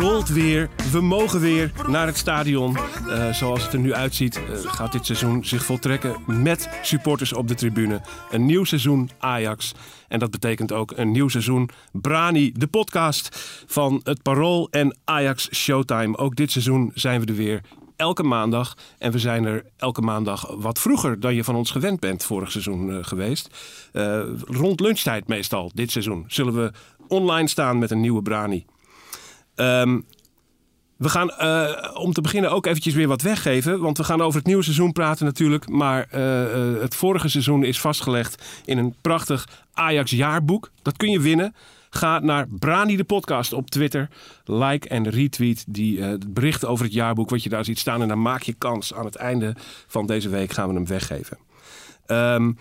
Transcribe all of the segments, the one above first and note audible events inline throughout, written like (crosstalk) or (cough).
Rolt weer. We mogen weer naar het stadion. Eh, zoals het er nu uitziet, eh, gaat dit seizoen zich voltrekken met supporters op de tribune. Een nieuw seizoen Ajax. En dat betekent ook een nieuw seizoen Brani, de podcast van het Parool en Ajax Showtime. Ook dit seizoen zijn we er weer. Elke maandag. En we zijn er elke maandag wat vroeger dan je van ons gewend bent vorig seizoen eh, geweest. Rond lunchtijd meestal, dit seizoen, zullen we online staan met een nieuwe Brani. Ehm, we gaan eh, om te beginnen ook eventjes weer wat weggeven. Want we gaan over het nieuwe seizoen praten natuurlijk. Maar eh, eh, het vorige seizoen is vastgelegd in een prachtig Ajax jaarboek. Dat kun je winnen. Ga naar Brani de podcast op Twitter. Like en retweet die het bericht over het jaarboek wat je daar ziet staan. En dan maak je kans. Aan het einde van deze week gaan we hem weggeven. Ehm,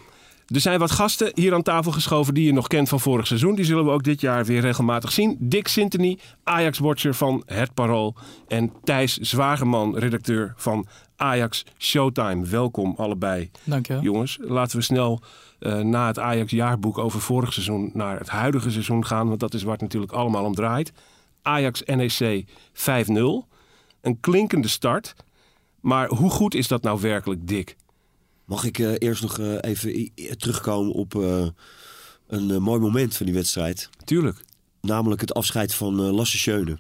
er zijn wat gasten hier aan tafel geschoven die je nog kent van vorig seizoen. Die zullen we ook dit jaar weer regelmatig zien. Dick Sintony, Ajax-watcher van Het Parool. En Thijs Zwageman, redacteur van Ajax Showtime. Welkom allebei. Dankjewel. Jongens, laten we snel eh, na het Ajax-jaarboek over vorig seizoen naar het huidige seizoen gaan. Want dat is waar het natuurlijk allemaal om draait. Ajax-NEC 5-0. Een klinkende start. Maar hoe goed is dat nou werkelijk, Dick? Mag ik eh, eerst nog eh, even terugkomen op eh, een mooi moment van die wedstrijd. Tuurlijk. Namelijk het afscheid van Lasse Schöne.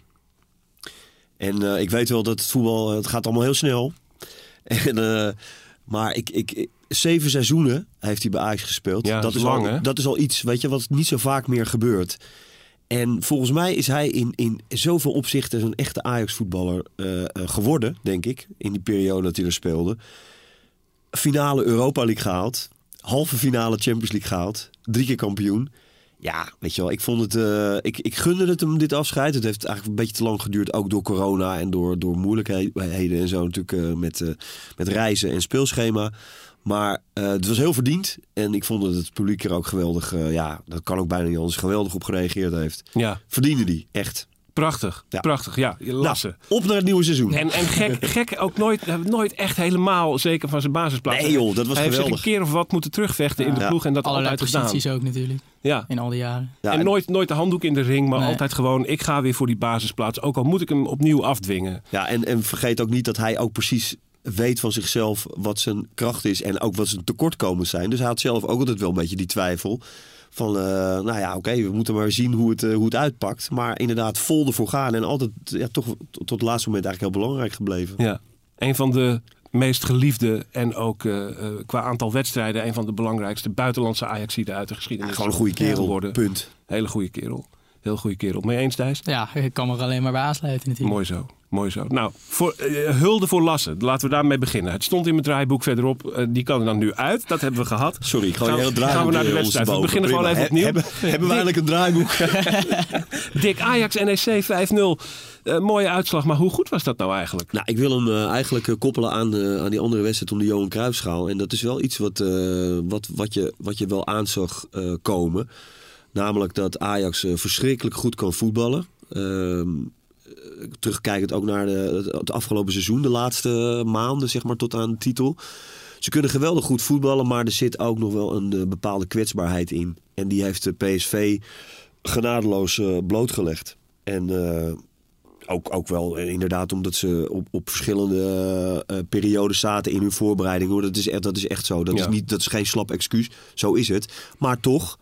En ik weet wel dat het voetbal, het gaat allemaal heel snel. (laughs) En, maar ik, ik, zeven seizoenen heeft hij bij Ajax gespeeld. Ja, dat, is lang, al, dat is al iets, weet je, wat niet zo vaak meer gebeurt. En volgens mij is hij in, in zoveel opzichten een echte Ajax-voetballer geworden, denk ik. In die periode dat hij er speelde. Finale Europa League gehaald. Halve finale Champions League gehaald. Drie keer kampioen. Ja, weet je wel, ik vond het. eh, ik, ik gunde het hem dit afscheid. Het heeft eigenlijk een beetje te lang geduurd, ook door corona en door, door moeilijkheden en zo natuurlijk eh, met, eh, met reizen en speelschema. Maar het was heel verdiend. En ik vond dat het publiek er ook geweldig, ja, dat kan ook bijna niet anders, geweldig op gereageerd heeft. Ja, Verdiende die, echt. Prachtig. Ja. Prachtig, ja. Lassen. Nou, op naar het nieuwe seizoen. En, en gek, (laughs) gek ook nooit, eh, nooit echt helemaal zeker van zijn basisplaats. Nee, joh, dat was Hij heeft zich een geweldig. keer of wat moeten terugvechten in de Ja. ploeg en dat Allerlei altijd gedaan. posities ook natuurlijk, Ja. in al die jaren. Ja, en en- nooit, nooit de handdoek in de ring, maar Nee. altijd gewoon, ik ga weer voor die basisplaats. Ook al moet ik hem opnieuw afdwingen. Ja, en, en vergeet ook niet dat hij ook precies weet van zichzelf wat zijn kracht is en ook wat zijn tekortkomens zijn. Dus hij had zelf ook altijd wel een beetje die twijfel van, eh, nou ja, oké, we moeten maar zien hoe het, eh, hoe het uitpakt. Maar inderdaad vol ervoor gaan en altijd ja, toch tot, tot het laatste moment eigenlijk heel belangrijk gebleven. Ja. Een van de meest geliefde en ook eh, eh, qua aantal wedstrijden... een van de belangrijkste buitenlandse Ajaxiden uit de geschiedenis. Ja, gewoon een goede kerel, geworden. punt. Hele goede kerel. Heel goede kerel. Mee eens, Thijs? Ja, ik kan me er alleen maar bij aansluiten natuurlijk. Mooi zo. Mooi zo. Nou, voor, eh, hulde voor Lassen. Laten we daarmee beginnen. Het stond in mijn draaiboek verderop. Eh, die kan er dan nu uit. Dat hebben we gehad. Sorry, gewoon een heel draaiboek. gaan we naar de wedstrijd. We beginnen gewoon even opnieuw. Hebben, hebben we eigenlijk een draaiboek? (laughs) Dick Ajax NEC 5-0. Eh, mooie uitslag, maar hoe goed was dat nou eigenlijk? Nou, ik wil hem eigenlijk koppelen aan, aan die andere wedstrijd om de Johan Cruijffschaal. En dat is wel iets wat, wat, wat, je, wat je wel aanzag komen. Namelijk dat Ajax verschrikkelijk goed kan voetballen. Ehm, eh, terugkijkend ook naar de, het afgelopen seizoen, de laatste maanden, zeg maar, tot aan de titel. Ze kunnen geweldig goed voetballen, maar er zit ook nog wel een eh, bepaalde kwetsbaarheid in. En die heeft de PSV genadeloos eh, blootgelegd. En eh, ook, ook wel eh, inderdaad omdat ze op, op verschillende eh, eh, periodes zaten in hun voorbereiding. Hoor. Dat, is echt, dat is echt zo. Dat, Ja. is niet, dat is geen slap excuus. Zo is het. Maar toch,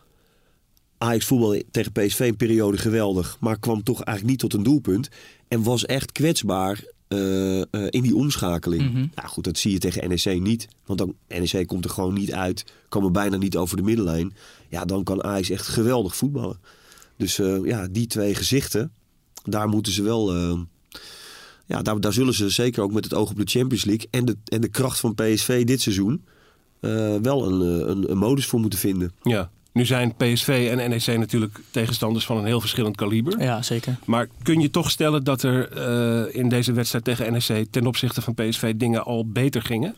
Ajax voetbal tegen PSV een periode geweldig. Maar kwam toch eigenlijk niet tot een doelpunt. En was echt kwetsbaar eh, eh, in die omschakeling. Mhm. Nou goed, dat zie je tegen NEC niet. Want dan, NEC komt er gewoon niet uit. Komen bijna niet over de middenlijn. Ja, dan kan Ajax echt geweldig voetballen. Dus ja, die twee gezichten, daar moeten ze wel ja, daar, daar zullen ze zeker ook met het oog op de Champions League en de, en de kracht van PSV dit seizoen uh, wel een, een, een, modus voor moeten vinden. Ja, nu zijn PSV en NEC natuurlijk tegenstanders van een heel verschillend kaliber. Ja, zeker. Maar kun je toch stellen dat er uh, in deze wedstrijd tegen NEC ten opzichte van PSV dingen al beter gingen?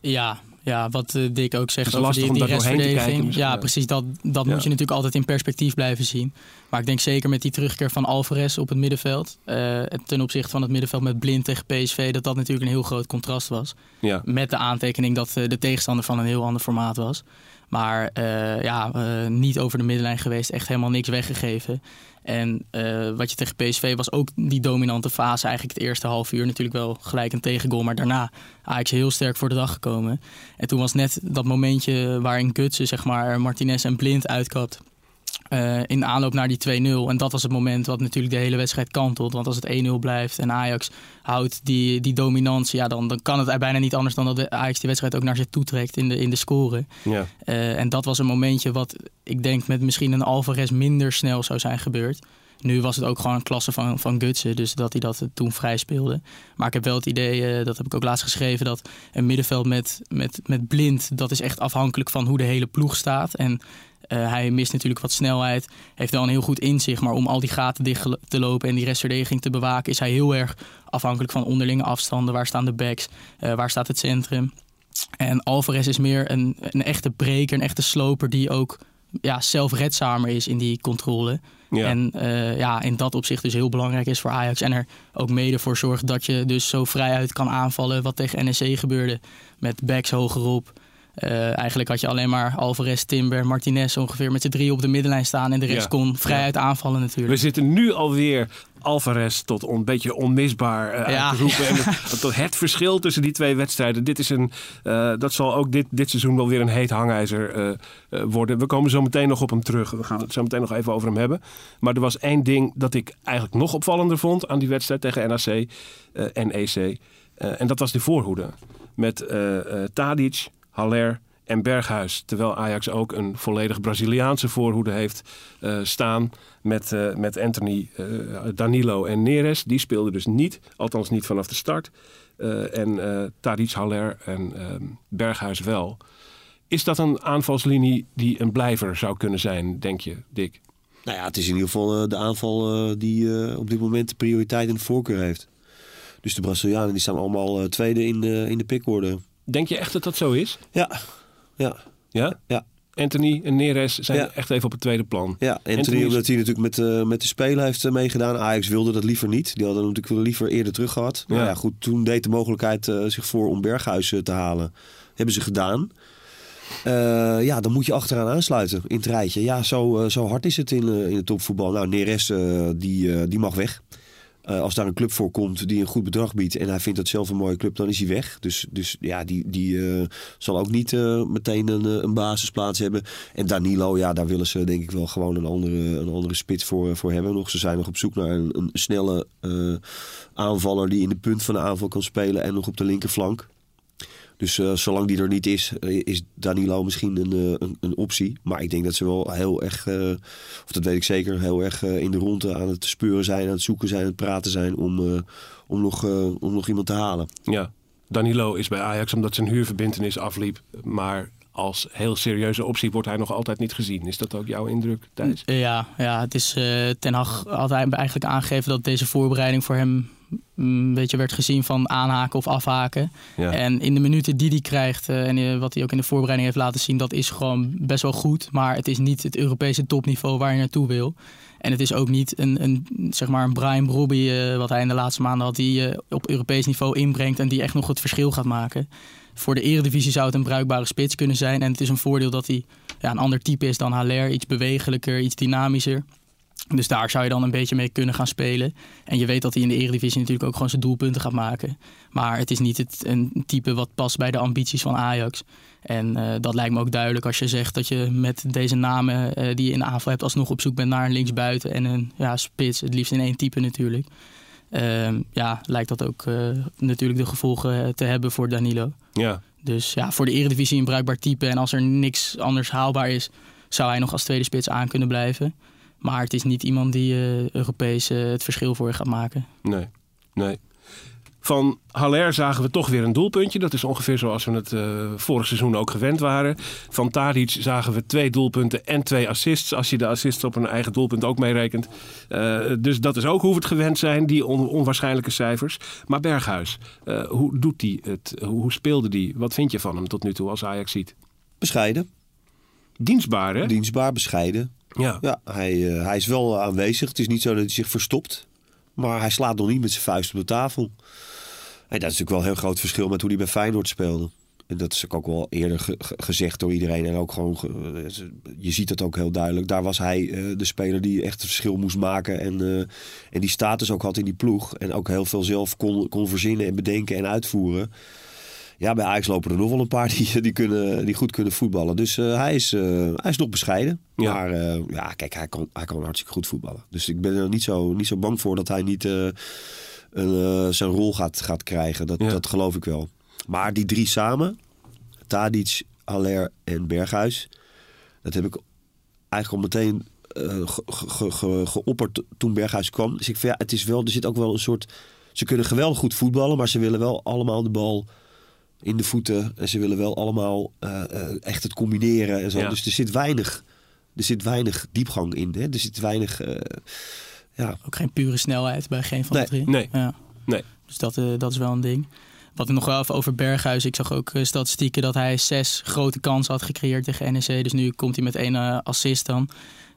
Ja, ja, wat uh, Dick ook zegt over die, die restverdediging. Ja, precies. Dat, dat moet je natuurlijk altijd in perspectief blijven zien. Maar ik denk zeker met die terugkeer van Alvarez op het middenveld. Uh, ten opzichte van het middenveld met Blind tegen PSV. Dat dat natuurlijk een heel groot contrast was. Ja. Met de aantekening dat uh, de tegenstander van een heel ander formaat was. Maar ja, niet over de middenlijn geweest. Echt helemaal niks weggegeven. En uh, wat je tegen PSV was ook die dominante fase. Eigenlijk het eerste half uur natuurlijk wel gelijk een tegengoal. Maar daarna Ajax heel sterk voor de dag gekomen. En toen was net dat momentje waarin Gutsen zeg maar, Martinez en Blind uitkapt. Uh, in aanloop naar die 2-0. En dat was het moment wat natuurlijk de hele wedstrijd kantelt. Want als het 1-0 blijft en Ajax houdt die, die dominantie... Ja, dan, dan kan het bijna niet anders dan dat de Ajax die wedstrijd ook naar zich toe trekt in de, in de score. Ja. Uh, en dat was een momentje wat ik denk met misschien een Alvarez minder snel zou zijn gebeurd. Nu was het ook gewoon een klasse van, van Gutsen, dus dat hij dat toen vrij speelde. Maar ik heb wel het idee, uh, dat heb ik ook laatst geschreven, dat een middenveld met, met, met blind, dat is echt afhankelijk van hoe de hele ploeg staat. En uh, hij mist natuurlijk wat snelheid, heeft wel een heel goed inzicht. Maar om al die gaten dicht te lopen en die restverdediging te bewaken, is hij heel erg afhankelijk van onderlinge afstanden. Waar staan de backs? Uh, waar staat het centrum? En Alvarez is meer een, een echte breker, een echte sloper die ook ja, zelfredzamer is in die controle. En uh, ja, in dat opzicht dus heel belangrijk is voor Ajax. En er ook mede voor zorgt dat je dus zo vrijuit kan aanvallen. Wat tegen NEC gebeurde. Met backs hogerop. Uh, eigenlijk had je alleen maar Alvarez, Timber, Martinez ongeveer met z'n drie op de middenlijn staan. En de rest kon vrijuit aanvallen natuurlijk. We zitten nu alweer Alvarez tot een beetje onmisbaar uh, ja. (laughs) En het, tot het verschil tussen die twee wedstrijden. Dit is een, uh, dat zal ook dit, dit seizoen wel weer een heet hangijzer uh, worden. We komen zo meteen nog op hem terug. We gaan het zo meteen nog even over hem hebben. Maar er was één ding dat ik eigenlijk nog opvallender vond aan die wedstrijd tegen NAC en EC. en dat was de voorhoede. Met Tadic, Haller en Berghuis. Terwijl Ajax ook een volledig Braziliaanse voorhoede heeft uh, staan met, uh, met Anthony, uh, Danilo en Neres. Die speelden dus niet, althans niet vanaf de start. en Tadic, Haller en ehm, Berghuis wel. Is dat een aanvalslinie die een blijver zou kunnen zijn, denk je, Dick? Nou ja, het is in ieder geval de aanval die op dit moment de prioriteit en de voorkeur heeft. Dus de Brazilianen die staan allemaal tweede in de, in de pickorde. Denk je echt dat dat zo is? Ja, ja. Ja? Ja. Anthony en Neres zijn echt even op het tweede plan. Ja, Anthony, Anthony omdat hij natuurlijk met, uh, met de Spelen heeft uh, meegedaan. Ajax wilde dat liever niet. Die hadden natuurlijk liever eerder terug gehad. Maar ja. goed, toen deed de mogelijkheid uh, zich voor om Berghuis te halen. Hebben ze gedaan. ja, dan moet je achteraan aansluiten in het rijtje. Ja, zo, zo hard is het in, in het topvoetbal. Nou, Neres die, die mag weg. Uh, als daar een club voor komt die een goed bedrag biedt en hij vindt dat zelf een mooie club, dan is hij weg. Dus, dus ja, die, die uh, zal ook niet uh, meteen een, een basisplaats hebben. En Danilo, ja, daar willen ze denk ik wel gewoon een andere, een andere spits voor, voor hebben. Nog. Ze zijn nog op zoek naar een, een snelle aanvaller die in de punt van de aanval kan spelen en nog op de linkerflank. Dus uh, zolang die er niet is, uh, is Danilo misschien een, uh, een, een, optie. Maar ik denk dat ze wel heel erg, of dat weet ik zeker, heel erg in de ronde aan het speuren zijn, aan het zoeken zijn, aan het praten zijn om, om, nog, om nog iemand te halen. Ja, Danilo is bij Ajax omdat zijn huurverbintenis afliep. Maar als heel serieuze optie wordt hij nog altijd niet gezien. Is dat ook jouw indruk, Thijs? Ja, ja het is Ten Hag had eigenlijk aangegeven dat deze voorbereiding voor hem een beetje werd gezien van aanhaken of afhaken. En in de minuten die hij krijgt uh, en uh, wat hij ook in de voorbereiding heeft laten zien, dat is gewoon best wel goed. Maar het is niet het Europese topniveau waar je naartoe wil. En het is ook niet een, een, zeg maar een Brian Brobby, uh, wat hij in de laatste maanden had, die je op Europees niveau inbrengt en die echt nog het verschil gaat maken. Voor de eredivisie zou het een bruikbare spits kunnen zijn. En het is een voordeel dat hij ja, een ander type is dan Haller. Iets bewegelijker, iets dynamischer. Dus daar zou je dan een beetje mee kunnen gaan spelen. En je weet dat hij in de Eredivisie natuurlijk ook gewoon zijn doelpunten gaat maken. Maar het is niet het, een type wat past bij de ambities van Ajax. En uh, dat lijkt me ook duidelijk als je zegt dat je met deze namen uh, die je in de aanval hebt... alsnog op zoek bent naar een linksbuiten en een ja, spits. Het liefst in één type natuurlijk. Uh, ja, lijkt dat ook uh, natuurlijk de gevolgen te hebben voor Danilo. Ja. Dus ja, voor de Eredivisie een bruikbaar type. En als er niks anders haalbaar is, zou hij nog als tweede spits aan kunnen blijven. Maar het is niet iemand die uh, Europees het verschil voor je gaat maken. Nee, nee. Van Haller zagen we toch weer een doelpuntje. Dat is ongeveer zoals we het uh, vorig seizoen ook gewend waren. Van Tadic zagen we twee doelpunten en twee assists. Als je de assists op een eigen doelpunt ook meerekent. Uh, dus dat is ook hoe we het gewend zijn, die onwaarschijnlijke cijfers. Maar Berghuis, uh, hoe doet hij het? Hoe speelde hij? Wat vind je van hem tot nu toe als Ajax ziet? Bescheiden. Dienstbaar, hè? Dienstbaar, bescheiden. Ja. ja hij, hij is wel aanwezig. Het is niet zo dat hij zich verstopt. Maar hij slaat nog niet met zijn vuist op de tafel. En dat is natuurlijk wel een heel groot verschil met hoe hij bij Feyenoord speelde. En dat is ook wel eerder gezegd door iedereen. En ook gewoon, je ziet het ook heel duidelijk. Daar was hij uh, de speler die echt het verschil moest maken. En, en die status ook had in die ploeg. En ook heel veel zelf kon, kon verzinnen en bedenken en uitvoeren. Ja, bij Ajax lopen er nog wel een paar die, die, kunnen, die goed kunnen voetballen. Dus uh, hij, is, hij is nog bescheiden. Ja. Maar ja, kijk, hij kan, hij kan hartstikke goed voetballen. Dus ik ben er niet zo, niet zo bang voor dat hij niet zijn rol gaat, gaat krijgen. Dat, dat geloof ik wel. Maar die drie samen, Tadic, Haller en Berghuis, dat heb ik eigenlijk al meteen uh, geopperd toen Berghuis kwam. Dus ik vind, ja, het is wel, er zit ook wel een soort. Ze kunnen geweldig goed voetballen, maar ze willen wel allemaal de bal in de voeten. En ze willen wel allemaal uh, echt het combineren en zo. Dus er zit weinig, er zit weinig diepgang in. Hè? Er zit weinig. Ja. Ook geen pure snelheid bij geen van de drie. Nee. Ja. nee. Dus dat, uh, dat is wel een ding. Wat ik nog wel even over Berghuis. Ik zag ook statistieken dat hij zes grote kansen had gecreëerd tegen NEC. Dus nu komt hij met één assist dan.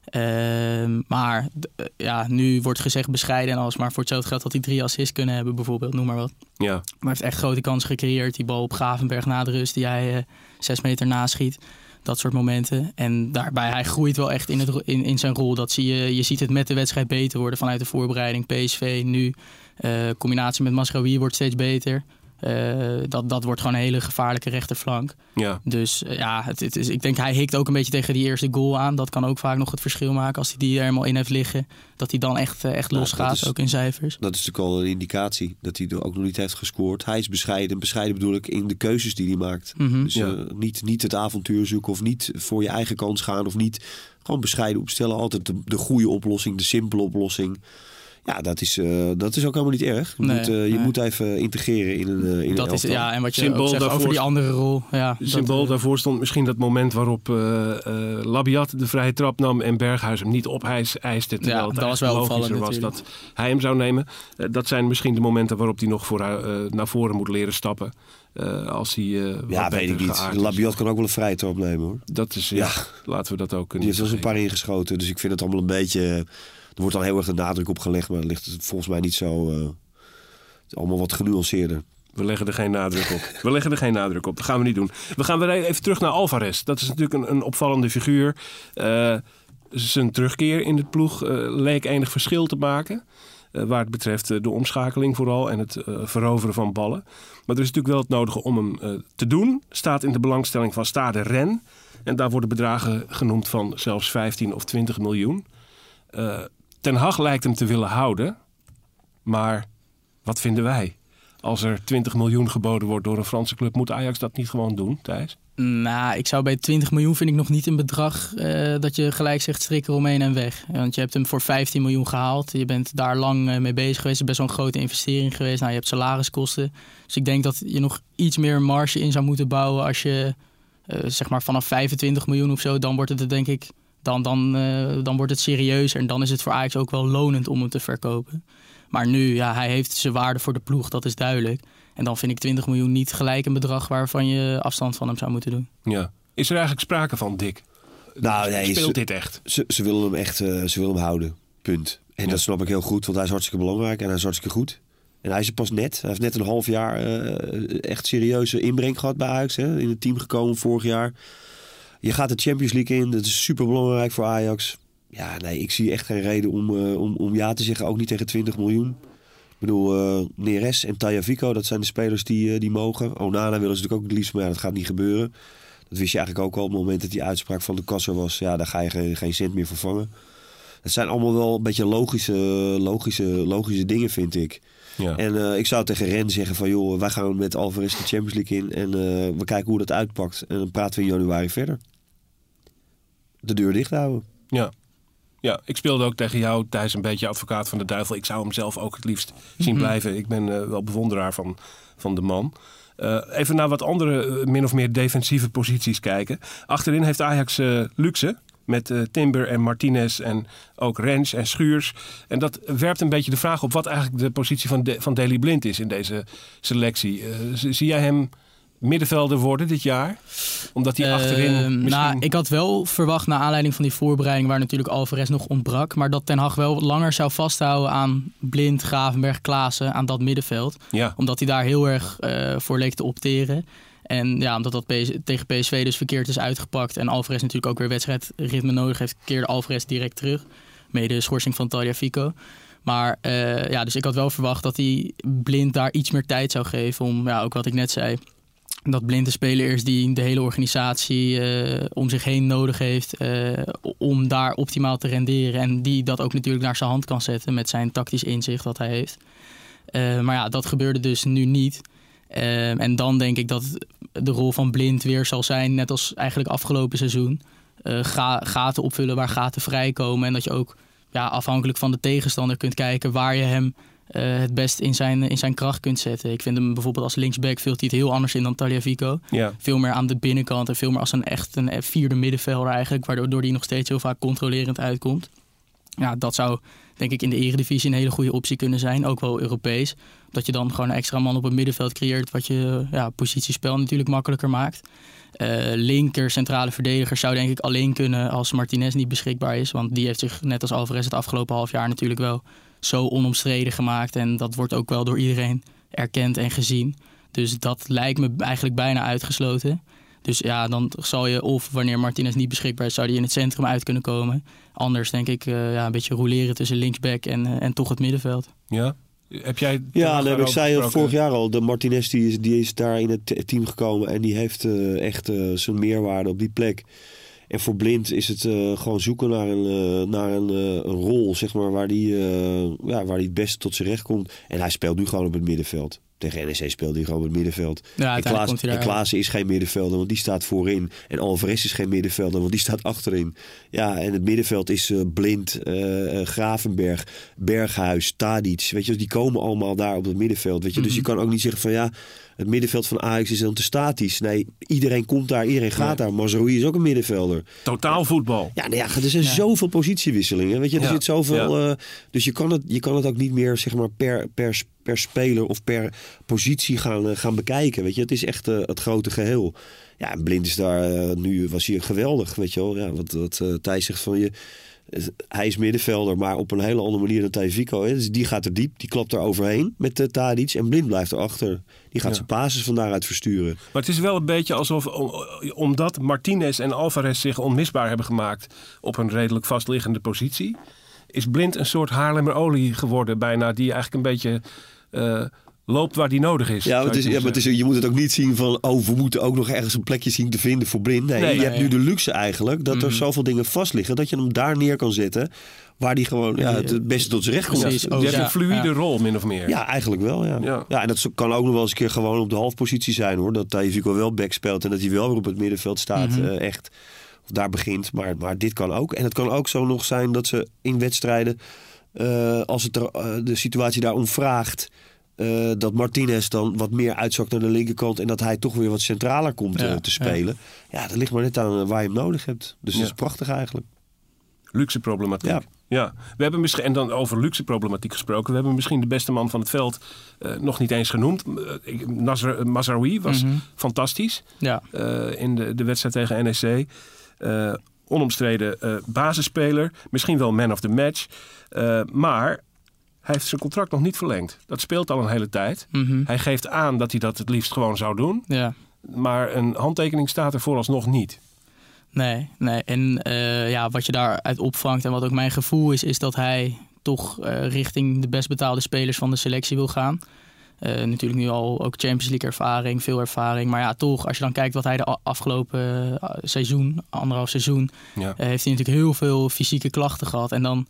Ehm, maar ja, nu wordt gezegd bescheiden en alles. Maar voor hetzelfde geld had hij drie assists kunnen hebben, bijvoorbeeld. Noem maar wat. Ja. Maar hij heeft echt grote kansen gecreëerd. Die bal op Gravenberg na de rust, die hij zes meter naschiet dat soort momenten. En daarbij, hij groeit wel echt in, het, in, in zijn rol. Dat zie je, je ziet het met de wedstrijd beter worden vanuit de voorbereiding. PSV nu, uh, combinatie met Masraoui wordt steeds beter. Uh, dat, dat wordt gewoon een hele gevaarlijke rechterflank. Ja. Dus uh, ja, het, het, is, ik denk hij hikt ook een beetje tegen die eerste goal aan. Dat kan ook vaak nog het verschil maken als hij die er helemaal in heeft liggen. Dat hij dan echt, echt nou, losgaat, ook in cijfers. Dat is natuurlijk al een indicatie dat hij er ook nog niet heeft gescoord. Hij is bescheiden. Bescheiden bedoel ik in de keuzes die hij maakt. Mm -hmm. Dus ja. uh, niet, niet het avontuur zoeken of niet voor je eigen kans gaan of niet. Gewoon bescheiden opstellen. Altijd de, de goede oplossing, de simpele oplossing. Ja, dat is, uh, dat is ook helemaal niet erg. Je, nee, moet, uh, je nee. moet even integreren in een, uh, in dat een is, Ja, en wat je symbool zegt daarvoor, over die andere rol. Ja, symbool dat, daarvoor stond misschien dat moment waarop Labiat de vrije trap nam en Berghuis hem niet opeiste. Terwijl ja, het dat was wel logischer was dat hij hem zou nemen. dat zijn misschien de momenten waarop hij nog voor, naar voren moet leren stappen. als hij ja, weet ik niet. Labiat kan ook wel een vrije trap nemen hoor. Dat is, ja, laten we dat ook kunnen. Die heeft wel eens een paar ingeschoten. Dus ik vind het allemaal een beetje... Er wordt dan heel erg de nadruk op gelegd, maar het ligt volgens mij niet zo. Uh, allemaal wat genuanceerder. We leggen er geen nadruk op. We leggen er geen nadruk op. Dat gaan we niet doen. We gaan weer even terug naar Alvarez. Dat is natuurlijk een, een opvallende figuur. Uh, zijn terugkeer in de ploeg uh, leek enig verschil te maken. Uh, waar het betreft de omschakeling vooral en het veroveren van ballen. Maar er is natuurlijk wel het nodige om hem te doen. Staat in de belangstelling van Stade Ren. En daar worden bedragen genoemd van zelfs 15 of 20 miljoen. Ten Hag lijkt hem te willen houden. Maar wat vinden wij? Als er 20 miljoen geboden wordt door een Franse club, moet Ajax dat niet gewoon doen, Thijs? Nou, ik zou bij 20 miljoen vind ik nog niet een bedrag uh, dat je gelijk zegt strik eromheen en weg. Want je hebt hem voor 15 miljoen gehaald. Je bent daar lang uh, mee bezig geweest. Het is best wel een grote investering geweest. Nou, je hebt salariskosten. Dus ik denk dat je nog iets meer marge in zou moeten bouwen als je uh, zeg maar vanaf 25 miljoen of zo, dan wordt het er denk ik dan, dan, uh, dan wordt het serieuzer. En dan is het voor Ajax ook wel lonend om hem te verkopen. Maar nu, ja, hij heeft zijn waarde voor de ploeg, dat is duidelijk. En dan vind ik 20 miljoen niet gelijk een bedrag waarvan je afstand van hem zou moeten doen. Ja. Is er eigenlijk sprake van, Dick? Nou, nee, Speelt ze, dit echt? Ze, ze willen hem echt uh, ze willen hem houden. Punt. En ja. dat snap ik heel goed, want hij is hartstikke belangrijk en hij is hartstikke goed. En hij is er pas net. Hij heeft net een half jaar uh, echt serieuze inbreng gehad bij Ajax. Hè? In het team gekomen vorig jaar. Je gaat de Champions League in. Dat is super belangrijk voor Ajax. Ja, nee, ik zie echt geen reden om, uh, om, om ja te zeggen. Ook niet tegen 20 miljoen. Ik bedoel, uh, Neres en Taya Vico, dat zijn de spelers die, uh, die mogen. Onana willen ze natuurlijk ook het liefst, maar ja, dat gaat niet gebeuren. Dat wist je eigenlijk ook al op het moment dat die uitspraak van de kassa was. Ja, daar ga je geen, geen cent meer vervangen. Het zijn allemaal wel een beetje logische, logische, logische dingen, vind ik. Ja. En uh, ik zou tegen Ren zeggen van... joh, wij gaan met Alvarez de Champions League in... en we kijken hoe dat uitpakt. En dan praten we in januari verder. De deur dicht houden. Ja. Ja, ik speelde ook tegen jou thuis een beetje advocaat van de duivel. Ik zou hem zelf ook het liefst zien mhm. blijven. Ik ben uh, wel bewonderaar van, van de man. Uh, even naar wat andere, min of meer defensieve posities kijken. Achterin heeft Ajax luxe. Met Timber en Martinez en ook Rens en Schuurs. En dat werpt een beetje de vraag op wat eigenlijk de positie van, de, van Daley Blind is in deze selectie. zie jij hem middenvelder worden dit jaar? Omdat hij achterin. Misschien... Nou, ik had wel verwacht, naar aanleiding van die voorbereiding, waar natuurlijk Alvarez nog ontbrak. Maar dat Ten Hag wel langer zou vasthouden aan Blind, Gravenberg, Klaassen, aan dat middenveld. Ja. Omdat hij daar heel erg uh, voor leek te opteren. En ja, omdat dat tegen PSV dus verkeerd is uitgepakt. En Alvarez natuurlijk ook weer wedstrijdritme nodig heeft, keerde Alvarez direct terug. Mede de schorsing van Talia Fico. Maar uh, ja, dus ik had wel verwacht dat hij blind daar iets meer tijd zou geven. Om ja, ook wat ik net zei dat blinde speler is die de hele organisatie uh, om zich heen nodig heeft uh, om daar optimaal te renderen. En die dat ook natuurlijk naar zijn hand kan zetten met zijn tactisch inzicht dat hij heeft. Uh, maar ja, dat gebeurde dus nu niet. en dan denk ik dat de rol van blind weer zal zijn, net als eigenlijk afgelopen seizoen. Ga, gaten opvullen waar gaten vrijkomen. En dat je ook ja, afhankelijk van de tegenstander kunt kijken waar je hem uh, het best in zijn, in zijn kracht kunt zetten. Ik vind hem bijvoorbeeld als linksback veel hij het heel anders in dan Taliafico. Ja. Veel meer aan de binnenkant en veel meer als een echt een vierde middenvelder eigenlijk, waardoor hij nog steeds heel vaak controlerend uitkomt. Ja, dat zou denk ik in de eredivisie een hele goede optie kunnen zijn, ook wel Europees. Dat je dan gewoon een extra man op het middenveld creëert, wat je ja, positiespel natuurlijk makkelijker maakt. Uh, linker centrale verdediger zou denk ik alleen kunnen als Martinez niet beschikbaar is. Want die heeft zich net als Alvarez het afgelopen half jaar natuurlijk wel zo onomstreden gemaakt. En dat wordt ook wel door iedereen erkend en gezien. Dus dat lijkt me eigenlijk bijna uitgesloten. Dus ja, dan zal je of wanneer Martinez niet beschikbaar is, zou die in het centrum uit kunnen komen. Anders denk ik uh, ja, een beetje roleren tussen linksback en, uh, en toch het middenveld. Ja, heb jij ja, nee, ik zei vorig jaar al, de Martinez die is, die is daar in het team gekomen en die heeft uh, echt zijn meerwaarde op die plek. En voor Blind is het uh, gewoon zoeken naar een, uh, naar een, uh, een, rol, zeg maar, waar die, ja, waar die het beste tot zijn recht komt. En hij speelt nu gewoon op het middenveld. Tegen NEC speelde hij gewoon op het middenveld. Ja, en, Klaas, en Klaassen is geen middenvelder, want die staat voorin. En Alvarez is geen middenvelder, want die staat achterin. Ja, en het middenveld is Blind, Gravenberg, Berghuis, Tadic. Weet je, die komen allemaal daar op het middenveld. Weet je? Mm -hmm. Dus je kan ook niet zeggen van ja, het middenveld van Ajax is dan te statisch. Nee, iedereen komt daar, iedereen gaat daar. Mazraoui is ook een middenvelder. Totaal voetbal. Ja, nou ja er zijn zoveel positiewisselingen. Weet je, er zit zoveel. Uh, dus je kan, het, je kan het ook niet meer zeg maar, per, per, per speler of per positie gaan, uh, gaan bekijken. Weet je, het is echt uh, het grote geheel. Ja, en Blind is daar nu, was hier geweldig. Weet je wel, ja, wat, wat Thijs zegt van je hij is middenvelder, maar op een hele andere manier dan Tajifico. Dus die gaat er diep, die klapt er overheen met uh, Tadic. En Blind blijft erachter. Die gaat zijn basis van daaruit versturen. Maar het is wel een beetje alsof, omdat Martinez en Alvarez zich onmisbaar hebben gemaakt op een redelijk vastliggende positie, is Blind een soort Haarlemmer geworden bijna, die eigenlijk een beetje... Uh, loopt waar die nodig is. Ja, het is, ja maar het is, je moet het ook niet zien van... oh, we moeten ook nog ergens een plekje zien te vinden voor blind. Nee, je hebt nu de luxe eigenlijk... dat er mhm. zoveel dingen vast liggen... dat je hem daar neer kan zetten... waar die gewoon ja, het beste tot zijn recht komt. Precies, je hebt een fluïde rol, min of meer. Ja, eigenlijk wel, ja. ja. en dat kan ook nog wel eens een keer gewoon op de halfpositie zijn, hoor. Dat Tajifico wel back speelt... en dat hij wel weer op het middenveld staat, mm echt. Of daar begint, maar, maar dit kan ook. En het kan ook zo nog zijn dat ze in wedstrijden... Uh, als het er, uh, de situatie daarom vraagt uh, dat Martinez dan wat meer uitzakt naar de linkerkant. En dat hij toch weer wat centraler komt ja, uh, te spelen. Ja. ja. dat ligt maar net aan uh, waar je hem nodig hebt. Dus ja. dat is prachtig eigenlijk. Luxe problematiek. Ja. ja. We hebben misschien, en dan over luxe problematiek gesproken. We hebben misschien de beste man van het veld nog niet eens genoemd. Mazraoui was mm -hmm. fantastisch. Ja. in de, de wedstrijd tegen NEC. onomstreden basisspeler. Misschien wel man of the match. maar hij heeft zijn contract nog niet verlengd. Dat speelt al een hele tijd. Mm -hmm. Hij geeft aan dat hij dat het liefst gewoon zou doen. Ja. Maar een handtekening staat er vooralsnog niet. Nee, nee. En uh, ja, wat je daaruit opvangt en wat ook mijn gevoel is, is dat hij toch uh, richting de best betaalde spelers van de selectie wil gaan. Uh, natuurlijk nu al ook Champions League ervaring, veel ervaring. Maar ja, toch, als je dan kijkt wat hij de afgelopen seizoen, anderhalf seizoen, ja. heeft hij natuurlijk heel veel fysieke klachten gehad. En dan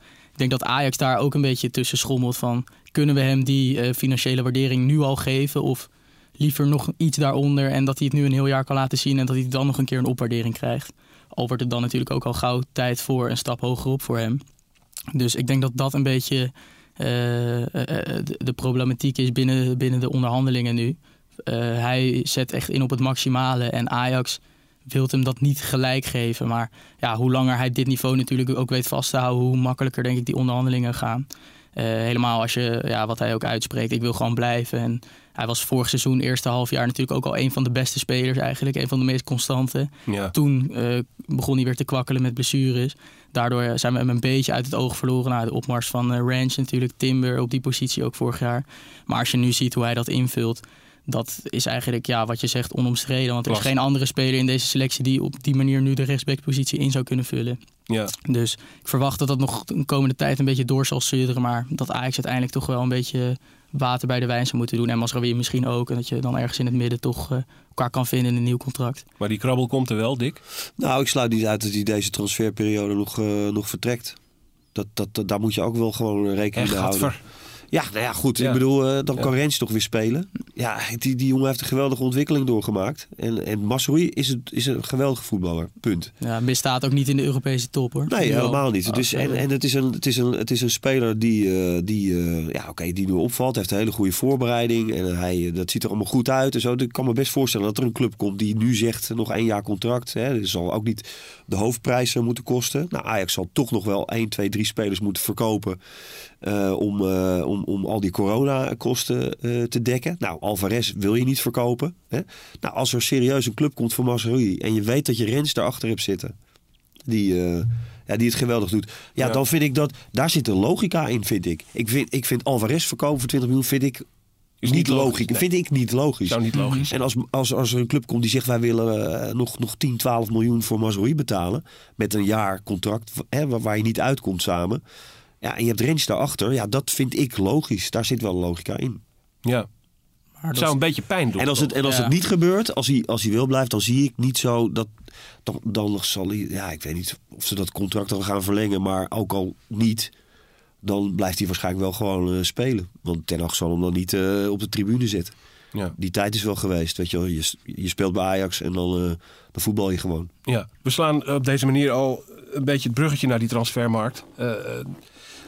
denk dat Ajax daar ook een beetje tussen schommelt van... kunnen we hem die uh, financiële waardering nu al geven of liever nog iets daaronder... en dat hij het nu een heel jaar kan laten zien en dat hij dan nog een keer een opwaardering krijgt. Al wordt het dan natuurlijk ook al gauw tijd voor een stap hoger op voor hem. Dus ik denk dat dat een beetje de, de, problematiek is binnen, binnen de onderhandelingen nu. hij zet echt in op het maximale en Ajax wilt hem dat niet gelijk geven. Maar ja, hoe langer hij dit niveau natuurlijk ook weet vast te houden, hoe makkelijker denk ik die onderhandelingen gaan. Uh, helemaal als je, ja, wat hij ook uitspreekt, ik wil gewoon blijven. En hij was vorig seizoen, eerste half jaar, natuurlijk ook al een van de beste spelers eigenlijk. Een van de meest constante. Ja. Toen uh, begon hij weer te kwakkelen met blessures. Daardoor zijn we hem een beetje uit het oog verloren. Na de opmars van uh, Ranch natuurlijk, Timber op die positie ook vorig jaar. Maar als je nu ziet hoe hij dat invult, dat is eigenlijk ja, wat je zegt onomstreden. Want er is geen andere speler in deze selectie die op die manier nu de rechtsbackpositie in zou kunnen vullen. Ja. Dus ik verwacht dat dat nog de komende tijd een beetje door zal sudderen. Maar dat Ajax uiteindelijk toch wel een beetje water bij de wijn zou moeten doen. En Masraoui misschien ook. En dat je dan ergens in het midden toch uh, elkaar kan vinden in een nieuw contract. Maar die krabbel komt er wel, Dick? Nou, ik sluit niet uit dat hij deze transferperiode nog, uh, nog vertrekt. Dat, dat, daar moet je ook wel gewoon rekening mee houden. Ja, nou ja, goed. Ik bedoel, uh, dan kan Rens toch weer spelen. Ja, die, die jongen heeft een geweldige ontwikkeling doorgemaakt. En, en Massoui is, het, is een geweldige voetballer. Punt. Ja, bestaat ook niet in de Europese top hoor. Nee, helemaal niet. dus, en en het, is een, het, is een, het is een speler die, uh, die, uh, ja, oké, die nu opvalt. heeft een hele goede voorbereiding. En hij, dat ziet er allemaal goed uit. En zo. Ik kan me best voorstellen dat er een club komt die nu zegt nog één jaar contract. Hè. Dat zal ook niet de hoofdprijs moeten kosten. Nou, Ajax zal toch nog wel 1, 2, 3 spelers moeten verkopen. Uh, om, uh, om, om al die coronakosten uh, te dekken. Nou, Alvarez wil je niet verkopen. Hè? Nou, als er serieus een club komt voor Mazraoui en je weet dat je Rens daarachter hebt zitten, die, ja, die het geweldig doet, ja, ja, dan vind ik dat daar zit een logica in, vind ik. Ik vind, ik vind Alvarez verkopen voor 20 miljoen, vind ik is niet logisch. Nee. Vind ik niet logisch. Zou niet logisch. En als, als, als er een club komt die zegt wij willen nog, nog 10, 12 miljoen voor Mazraoui betalen. Met een jaar contract hè, waar, waar je niet uitkomt samen. Ja, en je hebt Rens daarachter. Ja, dat vind ik logisch. Daar zit wel logica in. Ja. het zou een beetje pijn doen. En als, het, en als het niet gebeurt, als hij, als hij wil blijft, dan zie ik niet zo dat. Dan, dan zal hij. Ja, ik weet niet of ze dat contract dan gaan verlengen. Maar ook al niet, dan blijft hij waarschijnlijk wel gewoon uh, spelen. Want Ten Hag zal hem dan niet uh, op de tribune zetten. Ja. Die tijd is wel geweest. Weet je, je, je speelt bij Ajax en dan, uh, dan voetbal je gewoon. Ja, we slaan op deze manier al een beetje het bruggetje naar die transfermarkt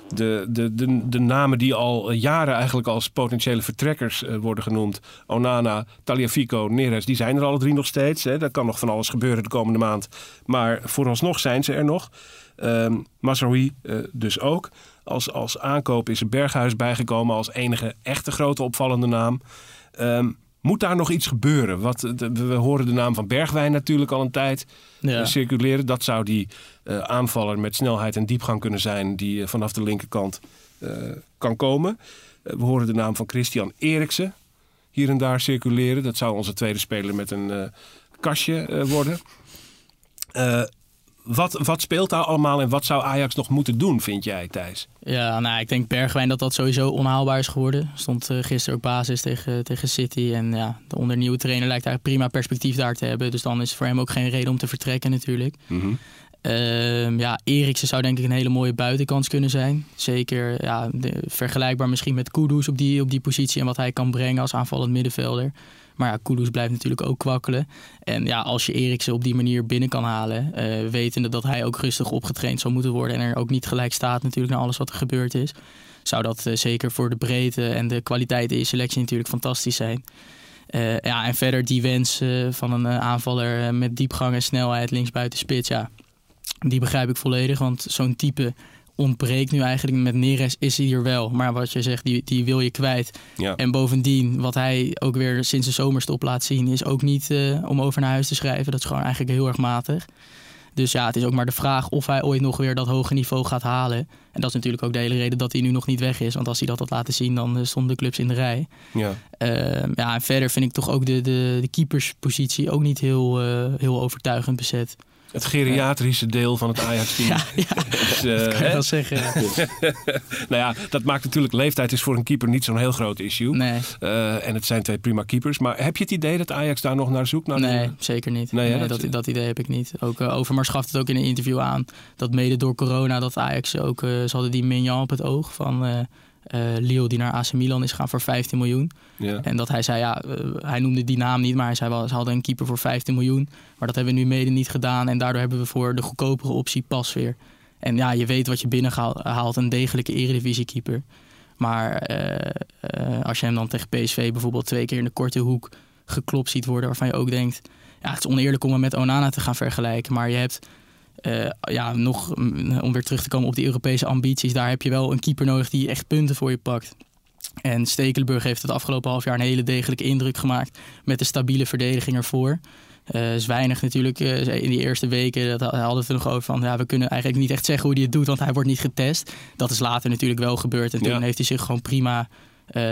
de, de, de, de namen die al jaren eigenlijk als potentiële vertrekkers uh, worden genoemd. Onana, Taliafico, Neres, die zijn er alle drie nog steeds. Hè. Er kan nog van alles gebeuren de komende maand. Maar vooralsnog zijn ze er nog. Um, dus ook. Als, als aankoop is er Berghuis bijgekomen als enige echte grote opvallende naam. Um, moet daar nog iets gebeuren? Wat, we horen de naam van Bergwijn natuurlijk al een tijd ja. circuleren. Dat zou die uh, aanvaller met snelheid en diepgang kunnen zijn... die uh, vanaf de linkerkant uh, kan komen. we horen de naam van Christian Eriksen hier en daar circuleren. Dat zou onze tweede speler met een kastje worden. Wat, wat speelt daar allemaal en wat zou Ajax nog moeten doen, vind jij, Thijs? Ja, nou, ik denk Bergwijn dat dat sowieso onhaalbaar is geworden. Stond uh, gisteren ook basis tegen, tegen City. En ja, de onder nieuwe trainer lijkt eigenlijk prima perspectief daar te hebben. Dus dan is voor hem ook geen reden om te vertrekken natuurlijk. Mm ja, Eriksen zou denk ik een hele mooie buitenkans kunnen zijn. Zeker ja, vergelijkbaar misschien met Kudus op die, op die positie en wat hij kan brengen als aanvallend middenvelder. Maar ja, Kudus blijft natuurlijk ook kwakkelen. En ja, als je Eriksen op die manier binnen kan halen, uh, wetende dat hij ook rustig opgetraind zou moeten worden en er ook niet gelijk staat natuurlijk naar alles wat er gebeurd is, zou dat uh, zeker voor de breedte en de kwaliteit in je selectie natuurlijk fantastisch zijn. Uh, ja, en verder die wens van een aanvaller met diepgang en snelheid linksbuiten spits, ja, die begrijp ik volledig. Want zo'n type ontbreekt nu eigenlijk. Met Neres is hij hier wel. Maar wat je zegt, die, die wil je kwijt. Ja. En bovendien, wat hij ook weer sinds de zomerstop laat zien... is ook niet uh, om over naar huis te schrijven. Dat is gewoon eigenlijk heel erg matig. Dus ja, het is ook maar de vraag of hij ooit nog weer dat hoge niveau gaat halen. En dat is natuurlijk ook de hele reden dat hij nu nog niet weg is. Want als hij dat had laten zien, dan uh, stonden de clubs in de rij. Ja. Uh, ja, en verder vind ik toch ook de, de, de keeperspositie ook niet heel, uh, heel overtuigend bezet. Het geriatrische deel van het Ajax-team. Ja, ja. (laughs) Dus, uh, dat kan je wel zeggen. (laughs) nou ja, dat maakt natuurlijk... Leeftijd is voor een keeper niet zo'n heel groot issue. Nee. Uh, en het zijn twee prima keepers. Maar heb je het idee dat Ajax daar nog naar zoekt? Naar nee, zeker niet. Nee, nee dat, dat, idee heb ik niet. Ook uh, Overmars gaf het ook in een interview aan. Dat mede door corona dat Ajax ook... ze hadden die Mignon op het oog van uh, Lille die naar AC Milan is gaan voor 15 miljoen. Ja. En dat hij zei, ja, uh, hij noemde die naam niet, maar hij zei wel, ze hadden een keeper voor 15 miljoen. Maar dat hebben we nu mede niet gedaan en daardoor hebben we voor de goedkopere optie pas weer. En ja, je weet wat je binnenhaalt, een degelijke eredivisiekeeper. Maar als je hem dan tegen PSV bijvoorbeeld twee keer in de korte hoek geklopt ziet worden, waarvan je ook denkt, ja, het is oneerlijk om hem met Onana te gaan vergelijken. Maar je hebt uh, ja, nog mm, om weer terug te komen op die Europese ambities, daar heb je wel een keeper nodig die echt punten voor je pakt. En Stekelenburg heeft het afgelopen half jaar een hele degelijke indruk gemaakt met de stabiele verdediging ervoor. Uh, is weinig natuurlijk uh, in die eerste weken. Dat hadden we het nog over van ja, we kunnen eigenlijk niet echt zeggen hoe hij het doet, want hij wordt niet getest. Dat is later natuurlijk wel gebeurd. En toen heeft hij zich gewoon prima uh,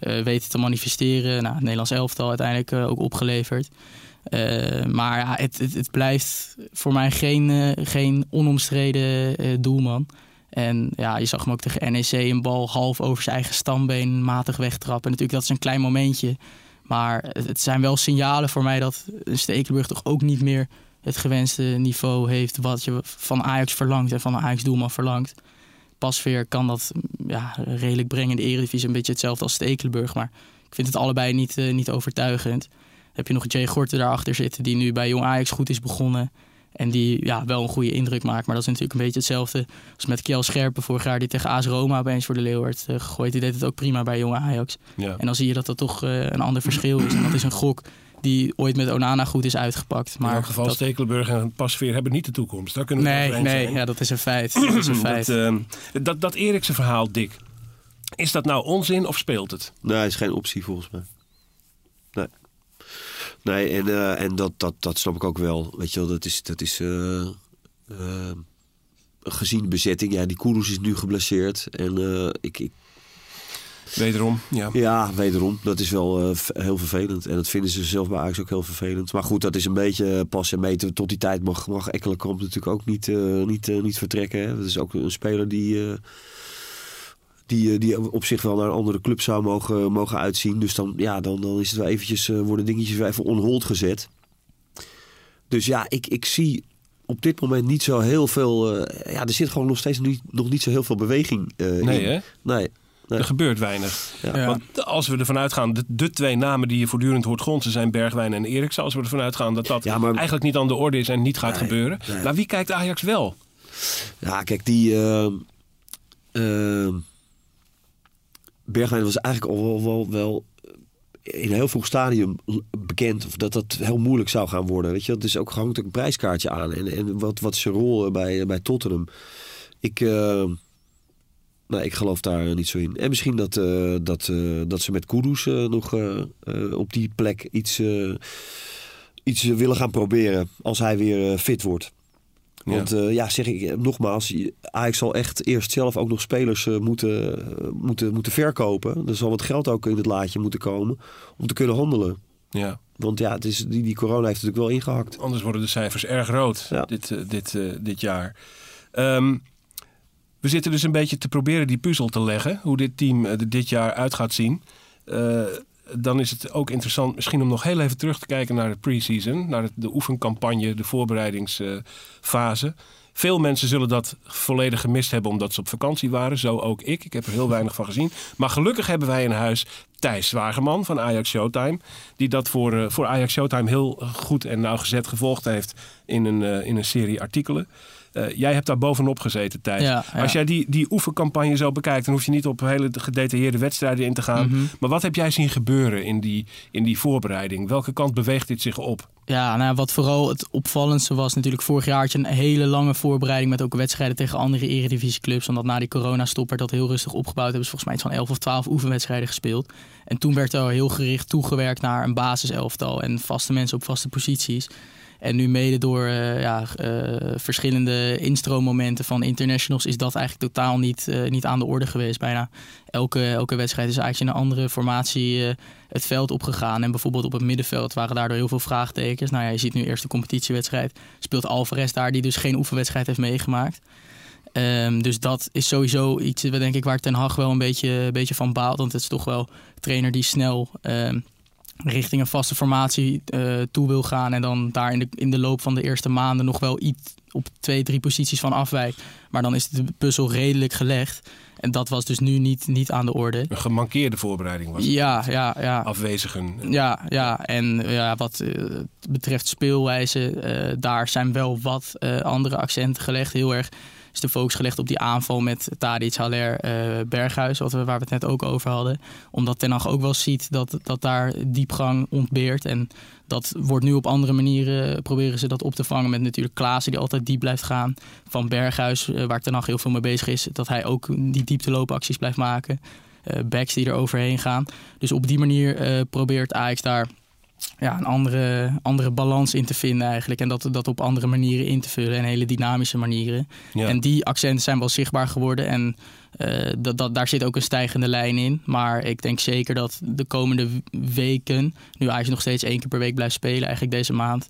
weten te manifesteren. Nou, het Nederlands elftal uiteindelijk ook opgeleverd. Uh, maar ja, het, het, het, blijft voor mij geen, uh, geen onomstreden uh, doelman. En ja, je zag hem ook tegen NEC een bal half over zijn eigen stambeen matig wegtrappen. Natuurlijk, dat is een klein momentje. Maar het zijn wel signalen voor mij dat Stekelenburg toch ook niet meer het gewenste niveau heeft wat je van Ajax verlangt en van een Ajax-doelman verlangt. Pasveer kan dat ja, redelijk brengen in de Eredivisie, een beetje hetzelfde als Stekelenburg. Maar ik vind het allebei niet, niet overtuigend heb je nog Jay Gorten daarachter zitten, die nu bij Jong Ajax goed is begonnen. En die ja, wel een goede indruk maakt. Maar dat is natuurlijk een beetje hetzelfde als met Kiel Scherpen vorig jaar. Die tegen AS Roma opeens voor de leeuw werd uh, gegooid. Die deed het ook prima bij Jong Ajax. Ja. En dan zie je dat dat toch uh, een ander verschil is. En dat is een gok die ooit met Onana goed is uitgepakt. Maar in elk geval, dat... Stekelenburg en Pasveer hebben niet de toekomst. Daar kunnen we nee, nee, ja, dat is een feit. Dat, is een feit. dat, uh, dat, dat Erikse verhaal, Dick. Is dat nou onzin of speelt het? Nee, is geen optie volgens mij. Nee. En, uh, en dat, dat, dat snap ik ook wel. Weet je wel, dat is, dat is uh, uh, gezien bezetting. Ja, die Kudus is nu geblesseerd. En ik, ik... Wederom, ja. Ja, wederom. Dat is wel heel vervelend. En dat vinden ze zelf bij Ajax ook heel vervelend. Maar goed, dat is een beetje pas en meten. Tot die tijd mag, mag Ekkelenkamp natuurlijk ook niet, niet, niet vertrekken. Hè. Dat is ook een speler die die, eh, die op zich wel naar een andere club zou mogen, mogen uitzien. Dus dan, ja, dan, dan is het wel eventjes, uh, worden dingetjes weer even on hold gezet. Dus ja, ik, ik zie op dit moment niet zo heel veel. Uh, ja, er zit gewoon nog steeds niet, nog niet zo heel veel beweging uh, nee, in. Hè? Nee, nee. Er gebeurt weinig. Ja. Want als we ervan uitgaan, de, de, twee namen die je voortdurend hoort grondsen zijn Bergwijn en Eriksen. Als we ervan uitgaan dat dat ja, maar, eigenlijk niet aan de orde is en niet gaat nee, gebeuren. Nee. Maar wie kijkt Ajax wel? Ja, kijk, die. Bergwijn was eigenlijk al wel, wel, wel in een heel vroeg stadium bekend of dat dat heel moeilijk zou gaan worden. Weet je, dat is ook hangt een prijskaartje aan. En, en wat, wat zijn rol bij, bij Tottenham? Ik, uh, nou, ik geloof daar niet zo in. En misschien dat, dat, dat ze met Kudus nog op die plek iets, iets willen gaan proberen als hij weer fit wordt. Want ja. Uh, ja, zeg ik nogmaals, Ajax zal echt eerst zelf ook nog spelers uh, moeten, uh, moeten, moeten verkopen. Er zal wat geld ook in het laadje moeten komen om te kunnen handelen. Ja. Want ja, het is, die, die corona heeft natuurlijk wel ingehakt. Anders worden de cijfers erg rood ja. dit, dit, dit jaar. Um, we zitten dus een beetje te proberen die puzzel te leggen. Hoe dit team er dit jaar uit gaat zien dan is het ook interessant misschien om nog heel even terug te kijken naar de pre-season. Naar de oefencampagne, de voorbereidingsfase. Veel mensen zullen dat volledig gemist hebben omdat ze op vakantie waren. Zo ook ik. Ik heb er heel weinig van gezien. Maar gelukkig hebben wij in huis Thijs Zwageman van Ajax Showtime. Die dat voor, uh, voor Ajax Showtime heel goed en nauwgezet gevolgd heeft in een, uh, in een serie artikelen. Uh, jij hebt daar bovenop gezeten, Thijs. Ja, ja. Als jij die, die oefencampagne zo bekijkt, dan hoef je niet op hele gedetailleerde wedstrijden in te gaan. Mm -hmm. Maar wat heb jij zien gebeuren in die, in die voorbereiding? Welke kant beweegt dit zich op? Ja, nou, wat vooral het opvallendste was natuurlijk vorig jaar had je een hele lange voorbereiding met ook wedstrijden tegen andere eredivisieclubs. Omdat na die coronastop werd dat heel rustig opgebouwd. Hebben ze volgens mij iets van 11 of 12 oefenwedstrijden gespeeld. En toen werd er heel gericht toegewerkt naar een basiselftal en vaste mensen op vaste posities. En nu mede door uh, ja, uh, verschillende instroommomenten van internationals is dat eigenlijk totaal niet, uh, niet aan de orde geweest. Bijna elke, elke wedstrijd is eigenlijk in een andere formatie het veld opgegaan. En bijvoorbeeld op het middenveld waren daardoor heel veel vraagtekens. Nou ja, je ziet nu eerst de competitiewedstrijd. Speelt Alvarez daar, die dus geen oefenwedstrijd heeft meegemaakt. Um, dus dat is sowieso iets, denk ik, waar Ten Hag wel een beetje, een beetje van baalt. Want het is toch wel een trainer die snel... Um, richting een vaste formatie uh, toe wil gaan. En dan daar in de, in de loop van de eerste maanden nog wel iets op twee, drie posities van afwijkt. Maar dan is de puzzel redelijk gelegd. En dat was dus nu niet, niet aan de orde. Een gemankeerde voorbereiding was het. Ja, ja, ja. Afwezigen. Ja, ja. en ja, wat uh, betreft speelwijze, uh, daar zijn wel wat andere accenten gelegd. Heel erg is de focus gelegd op die aanval met Tadic, Haller, uh, Berghuis, wat we, waar we het net ook over hadden. Omdat Ten Hag ook wel ziet dat, dat daar diepgang ontbeert. En dat wordt nu op andere manieren, proberen ze dat op te vangen met natuurlijk Klaassen die altijd diep blijft gaan. Van Berghuis, uh, waar Ten Hag heel veel mee bezig is, dat hij ook die diepteloopacties blijft maken. Backs die er overheen gaan. Dus op die manier probeert Ajax daar ja, een andere, andere balans in te vinden eigenlijk. En dat, dat op andere manieren in te vullen en hele dynamische manieren. En die accenten zijn wel zichtbaar geworden. En uh, dat, dat, daar zit ook een stijgende lijn in. Maar ik denk zeker dat de komende weken, nu Ajax nog steeds één keer per week blijft spelen, eigenlijk deze maand.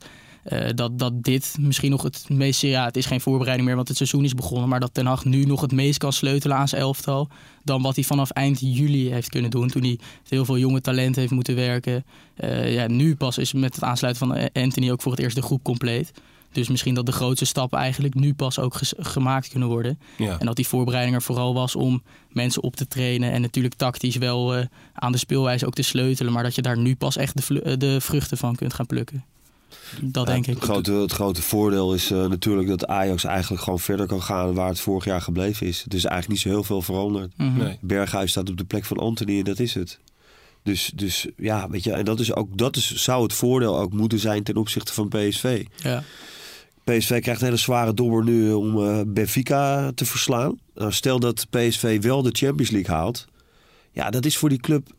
Uh, dat, dat dit misschien nog het meest... Ja, het is geen voorbereiding meer, want het seizoen is begonnen. Maar dat Ten Hag nu nog het meest kan sleutelen aan zijn elftal... dan wat hij vanaf eind juli heeft kunnen doen. Toen hij heel veel jonge talenten heeft moeten werken. Uh, ja, nu pas is met het aansluiten van Anthony ook voor het eerst de groep compleet. Dus misschien dat de grootste stappen eigenlijk nu pas ook gemaakt kunnen worden. Ja. En dat die voorbereiding er vooral was om mensen op te trainen. En natuurlijk tactisch wel uh, aan de speelwijze ook te sleutelen. Maar dat je daar nu pas echt de, de vruchten van kunt gaan plukken. Dat denk ik. Het grote, het grote voordeel is uh, natuurlijk dat Ajax eigenlijk gewoon verder kan gaan waar het vorig jaar gebleven is. Het is eigenlijk niet zo heel veel veranderd. Mm -hmm. nee. Berghuis staat op de plek van Anthony en dat is het. Dus, dus ja, weet je, en dat, is ook, dat is, zou het voordeel ook moeten zijn ten opzichte van PSV. Ja. PSV krijgt een hele zware dobber nu om uh, Benfica te verslaan. Nou, stel dat PSV wel de Champions League haalt. Ja, dat is voor die club eh,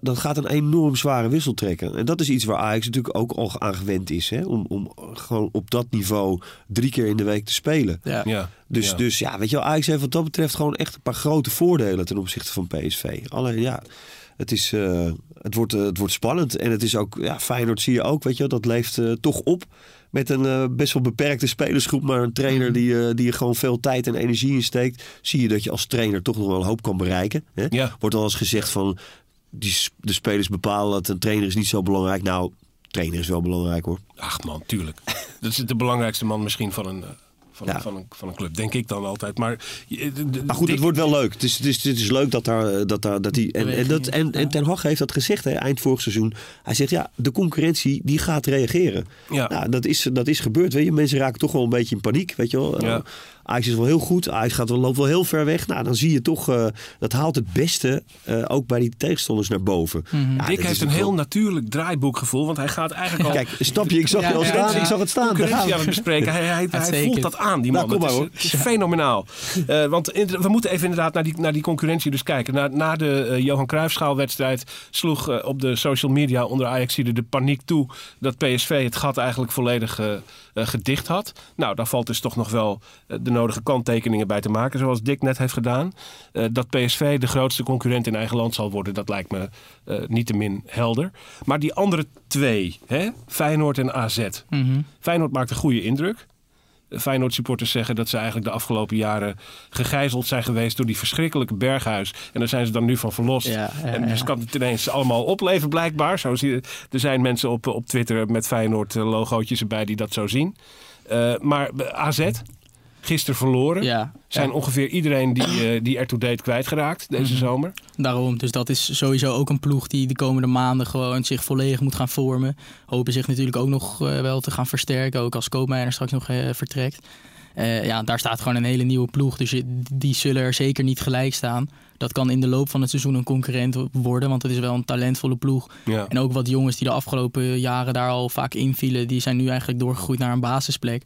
dat gaat een enorm zware wissel trekken. En dat is iets waar Ajax natuurlijk ook al aan gewend is. Hè? Om, om gewoon op dat niveau drie keer in de week te spelen. Ja. ja. Dus, ja. dus ja, weet je wel, Ajax heeft wat dat betreft gewoon echt een paar grote voordelen ten opzichte van PSV. Alleen ja, het, is, uh, het, wordt, uh, het wordt spannend. En het is ook, ja, Feyenoord zie je ook, weet je wel, dat leeft uh, toch op. Met een best wel beperkte spelersgroep, maar een trainer die, die er gewoon veel tijd en energie in steekt. Zie je dat je als trainer toch nog wel een hoop kan bereiken. Hè? Ja. Wordt al eens gezegd van die, de spelers bepalen dat een trainer is niet zo belangrijk. Nou, trainer is wel belangrijk hoor. Ach man, tuurlijk. (laughs) dat is de belangrijkste man misschien van een, van, ja. van, een, van een club, denk ik dan altijd. Maar, maar goed, het wordt wel leuk. Het is, het is, het is leuk dat daar dat, daar, dat die. En, en, dat, en, en Ten Hag heeft dat gezegd hè, eind vorig seizoen. Hij zegt ja, de concurrentie die gaat reageren. Ja. Nou, dat, is, dat is gebeurd. Weet je, mensen raken toch wel een beetje in paniek. Weet je wel. Ja. Ajax is wel heel goed. Ajax gaat wel, loopt wel heel ver weg. Nou, dan zie je toch, uh, dat haalt het beste uh, ook bij die tegenstanders naar boven. Mm -hmm. ja, Dick heeft een heel natuurlijk draaiboekgevoel, want hij gaat eigenlijk al... Kijk, stap je, ik zag je al staan, ik zag het staan. Concurrentie aan het bespreken. Hij, hij, hij voelt dat aan, die man. Nou, maar, het, is, het is fenomenaal. Uh, want in, we moeten even inderdaad naar die, naar die concurrentie dus kijken. Na, na de Johan Cruijffschaalwedstrijd sloeg op de social media onder Ajax de paniek toe dat PSV het gat eigenlijk volledig gedicht had. Nou, daar valt dus toch nog wel de nodige kanttekeningen bij te maken, zoals Dick net heeft gedaan. Uh, dat PSV de grootste concurrent in eigen land zal worden, dat lijkt me uh, niet te min helder. Maar die andere twee, hè? Feyenoord en AZ. Mm -hmm. Feyenoord maakt een goede indruk. Feyenoord supporters zeggen dat ze eigenlijk de afgelopen jaren gegijzeld zijn geweest door die verschrikkelijke berghuis. En daar zijn ze dan nu van verlost. Ja, ja, en dus kan het ineens allemaal opleven blijkbaar. Zo zie je, er zijn mensen op, op Twitter met Feyenoord logootjes erbij die dat zo zien. Uh, maar AZ, gisteren verloren. Ja, zijn ongeveer iedereen die, uh, die ertoe deed kwijtgeraakt deze mm zomer. Daarom, dus dat is sowieso ook een ploeg die de komende maanden gewoon zich volledig moet gaan vormen. Hopen zich natuurlijk ook nog uh, wel te gaan versterken, ook als Koopmeijer straks nog uh, vertrekt. ja, daar staat gewoon een hele nieuwe ploeg, dus je, die zullen er zeker niet gelijk staan. Dat kan in de loop van het seizoen een concurrent worden, want het is wel een talentvolle ploeg. Ja. En ook wat jongens die de afgelopen jaren daar al vaak invielen, die zijn nu eigenlijk doorgegroeid naar een basisplek.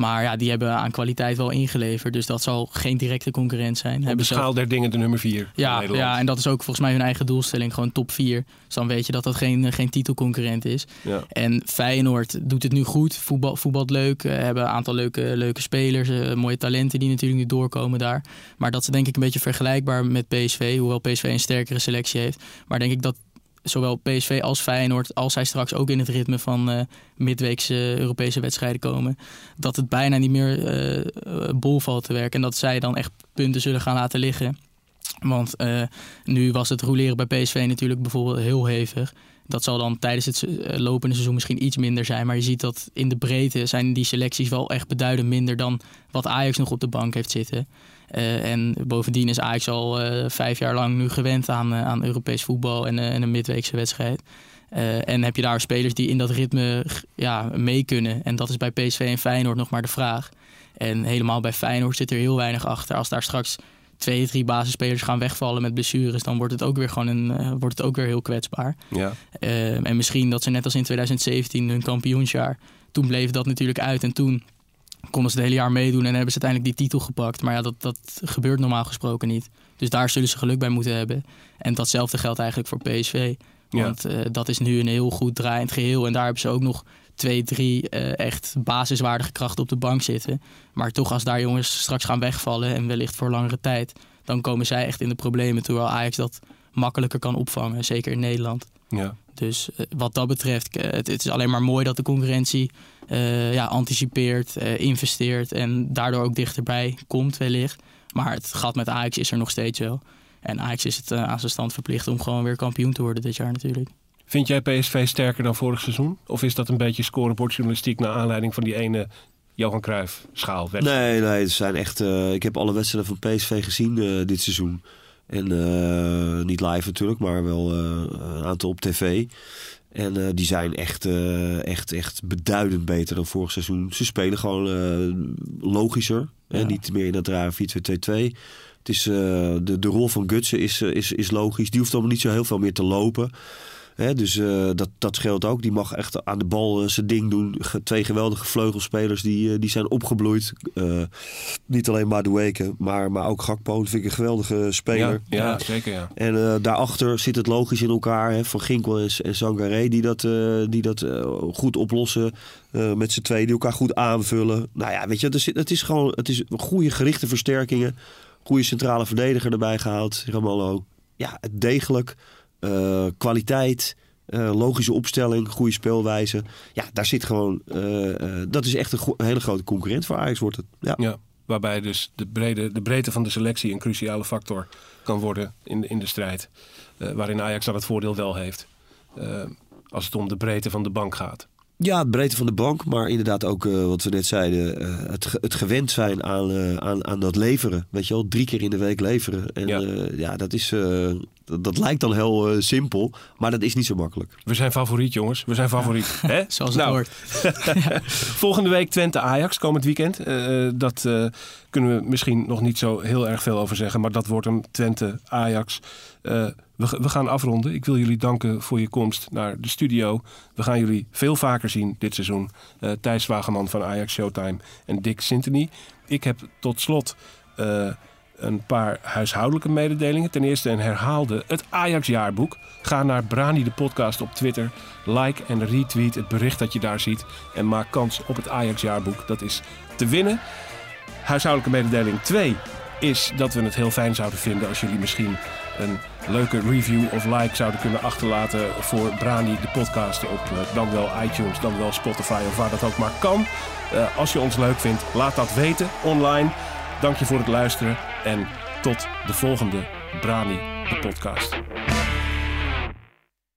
Maar ja, die hebben aan kwaliteit wel ingeleverd. Dus dat zal geen directe concurrent zijn. Op de schaal der dingen de nummer 4 ja, ja, en dat is ook volgens mij hun eigen doelstelling. Gewoon top 4. Dus dan weet je dat dat geen, geen titelconcurrent is. Ja. En Feyenoord doet het nu goed. Voetbal, voetbalt leuk. Uh, hebben een aantal leuke, leuke spelers. Uh, mooie talenten die natuurlijk nu doorkomen daar. Maar dat is denk ik een beetje vergelijkbaar met PSV. Hoewel PSV een sterkere selectie heeft. Maar denk ik dat zowel PSV als Feyenoord, als zij straks ook in het ritme van uh, midweekse Europese wedstrijden komen, dat het bijna niet meer uh, bol valt te werken. En dat zij dan echt punten zullen gaan laten liggen. Want nu was het roleren bij PSV natuurlijk bijvoorbeeld heel hevig. Dat zal dan tijdens het lopende seizoen misschien iets minder zijn. Maar je ziet dat in de breedte zijn die selecties wel echt beduidend minder dan wat Ajax nog op de bank heeft zitten. Uh, en bovendien is Ajax al uh, vijf jaar lang nu gewend aan, uh, aan Europees voetbal en, en een midweekse wedstrijd. en heb je daar spelers die in dat ritme ja, mee kunnen. En dat is bij PSV en Feyenoord nog maar de vraag. En helemaal bij Feyenoord zit er heel weinig achter. Als daar straks twee, drie basisspelers gaan wegvallen met blessures, dan wordt het ook weer gewoon een, uh, wordt het ook weer heel kwetsbaar. Ja. Uh, en misschien dat ze net als in 2017 hun kampioensjaar, toen bleef dat natuurlijk uit en toen konden ze het hele jaar meedoen en hebben ze uiteindelijk die titel gepakt. Maar ja, dat, dat gebeurt normaal gesproken niet. Dus daar zullen ze geluk bij moeten hebben. En datzelfde geldt eigenlijk voor PSV. Want ja. uh, dat is nu een heel goed draaiend geheel. En daar hebben ze ook nog twee, drie uh, echt basiswaardige krachten op de bank zitten. Maar toch, als daar jongens straks gaan wegvallen en wellicht voor langere tijd, dan komen zij echt in de problemen. Terwijl Ajax dat makkelijker kan opvangen, zeker in Nederland. Ja. Dus uh, wat dat betreft, het, het, is alleen maar mooi dat de concurrentie ja, anticipeert, investeert en daardoor ook dichterbij komt wellicht. Maar het gat met Ajax is er nog steeds wel. En Ajax is het aan zijn stand verplicht om gewoon weer kampioen te worden dit jaar natuurlijk. Vind jij PSV sterker dan vorig seizoen? Of is dat een beetje scorebordjournalistiek naar aanleiding van die ene Johan Cruijff schaal? Nee, nee, het zijn echt. Uh, ik heb alle wedstrijden van PSV gezien uh, dit seizoen. En uh, niet live natuurlijk, maar wel een aantal op tv. En die zijn echt, echt, echt beduidend beter dan vorig seizoen. Ze spelen gewoon logischer. Ja. Hè? Niet meer in dat rare 4-2-2-2. Het is, de, de rol van Gutsen is, is, is logisch. Die hoeft allemaal niet zo heel veel meer te lopen. Dus uh, dat, dat scheelt ook. Die mag echt aan de bal uh, zijn ding doen. Twee geweldige vleugelspelers die, uh, die zijn opgebloeid. niet alleen Madueke, maar, maar ook Gakpo. Dat vind ik een geweldige speler. Ja, ja zeker ja. En daarachter zit het logisch in elkaar. Hè, van Ginkel en, en Sangaré die dat, die dat goed oplossen. met z'n tweeën die elkaar goed aanvullen. Nou ja, weet je, het is, het is gewoon het is goede gerichte versterkingen. Goede centrale verdediger erbij gehaald. Ramallo. Ja, degelijk. Uh, kwaliteit, uh, logische opstelling, goede speelwijze. Ja, daar zit gewoon. Uh, dat is echt een, een, hele grote concurrent voor Ajax, wordt het. Ja. ja waarbij dus de, brede, de breedte van de selectie een cruciale factor kan worden in de, in de strijd. waarin Ajax dat het voordeel wel heeft. als het om de breedte van de bank gaat. Ja, het breedte van de bank, maar inderdaad ook uh, wat we net zeiden, uh, het, het gewend zijn aan, uh, aan, aan dat leveren. Weet je wel, drie keer in de week leveren. En ja, ja dat, is, dat, dat, lijkt dan heel simpel, maar dat is niet zo makkelijk. We zijn favoriet, jongens. We zijn favoriet. Ja. (laughs) Hè? Zoals het nou. hoort. (laughs) Volgende week Twente-Ajax, komend weekend. dat kunnen we misschien nog niet zo heel erg veel over zeggen, maar dat wordt een Twente-Ajax. We, we, gaan afronden. Ik wil jullie danken voor je komst naar de studio. We gaan jullie veel vaker zien dit seizoen. Uh, Thijs Wageman van Ajax Showtime en Dick Sintony. Ik heb tot slot uh, een paar huishoudelijke mededelingen. Ten eerste een herhaalde het Ajax-jaarboek. Ga naar Brani de podcast op Twitter. Like en retweet het bericht dat je daar ziet. En maak kans op het Ajax-jaarboek. Dat is te winnen. Huishoudelijke mededeling 2 is dat we het heel fijn zouden vinden als jullie misschien een leuke review of like zouden kunnen achterlaten voor Brani, de podcast op uh, dan wel iTunes, dan wel Spotify of waar dat ook maar kan. Uh, als je ons leuk vindt, laat dat weten online. Dank je voor het luisteren en tot de volgende Brani, de podcast.